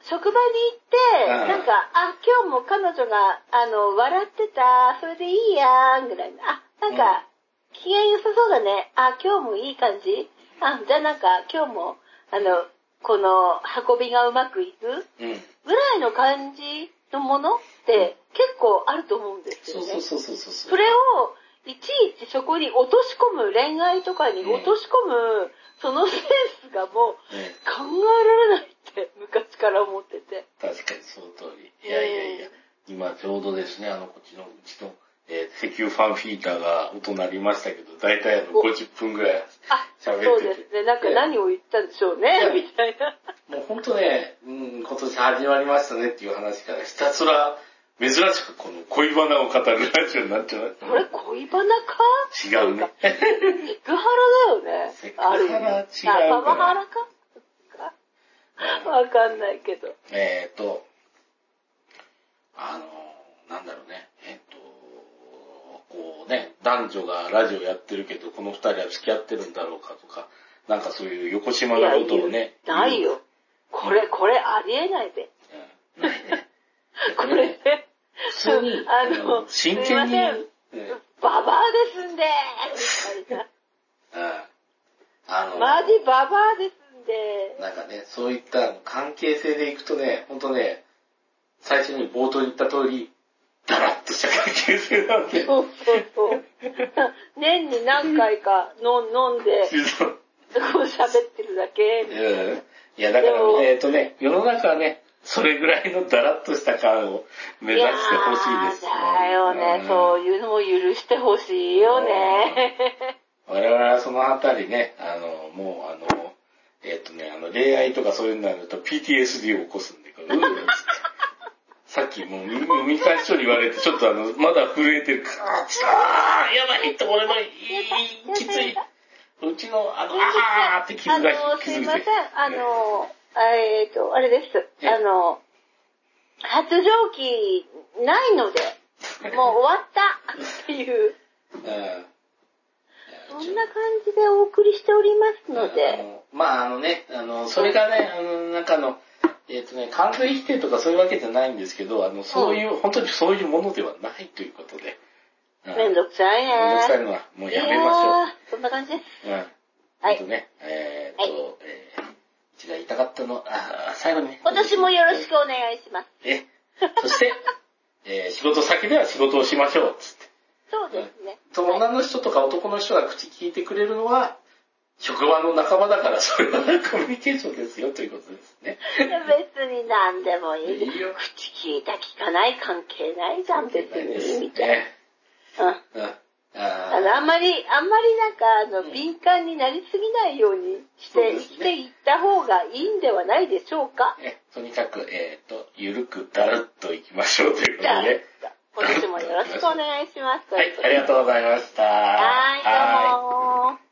職場に行って、うんなんか、あ、今日も彼女が、あの、笑ってた、それでいいやん、ぐらいの。あ、なんか、機嫌良さそうだね。あ、今日もいい感じ？あ、じゃあなんか、今日も、あの、この運びがうまくいく？うん。ぐらいの感じ？のものって結構あると思うんですよね。そうそうそうそうそう。それを、いちいちそこに落とし込む、恋愛とかに落とし込む、そのセンスがもうね、考えられないって昔から思ってて。確かにその通り。いやいやいや、今ちょうどですね、あの、こっちの、うちの、えー石油ファンフィーターが音鳴りましたけど、だいたいあの、お50分ぐらい喋ってて。ですね。なんか何を言ったんでしょうねみたいな。もうほんとね、うん、今年始まりましたねっていう話から、ひたすら、珍しくこの恋バナを語るラジオになっちゃう。これ恋バナか？違うね。セクハラだよね。セクハラ違うからあ、パワハラか？かわかんないけど。えっ、と、あの、なんだろうね、えっ、と、こうね、男女がラジオやってるけど、この二人は付き合ってるんだろうかとか、なんかそういう横島なことをね。ないよ。これ、これありえないで。うん。ないね。これね。普通に、あの、真剣に、ババアですんでみたいな。うんあの、マジババアですんで。なんかね、そういった関係性でいくとね、ほんとね、最初に冒頭に言った通り、ダラッとした関係性なんで。そうそうそう。年に何回か飲ん飲んで、喋ってるだけ。うんいや、だからえっ、とね、世の中はね、それぐらいのダラッとした感を目指してほしいです。いやーだよね、んそういうのも許してほしいよね。我々はそのあたりね、あの、もうあの、えっ、とね、あの、恋愛とかそういうのになると PTSD を起こすんで、こうさっきもう、みみかん師匠に言われて、ちょっとあの、まだ震えてる。あーつあーやばいって、俺の、いい、きつい。うちの、あの、あーって傷が、あの、すいません。あの、えっと、あれです。えあの、発情期ないので、もう終わったっていう、う んそんな感じでお送りしておりますのあで、のまああのね、あの、それがね、あの、なんかあの、えっ、とね、完全否定とかそういうわけじゃないんですけど、あの、そういう、本当にそういうものではないということで。うんめんどくさいね。めんどくさいのは、もうやめましょう。そんな感じ。うん。はいあとね、えっ、と、はえー、うちが言いたかったの、あー最後にね。私もよろしくお願いします。え、そして、えー仕事先では仕事をしましょう、つって。そうですね。と女の人とか男の人が口聞いてくれるのは、職場の仲間だから、それはコミュニケーションですよ、ということですね。別に何でもいい。いいよ口聞いた聞かない関係ないじゃん、別に。みたいな。ねうん。うん。ああの、あんまり、あんまりなんか、あの、うん敏感になりすぎないようにして、ね生きていった方がいいんではないでしょうか？ーえとにかく、えっ、と、ゆるくだらっといきましょうということだで、今年もよろしくお願いします。はい、ありがとうございました。はい、どうも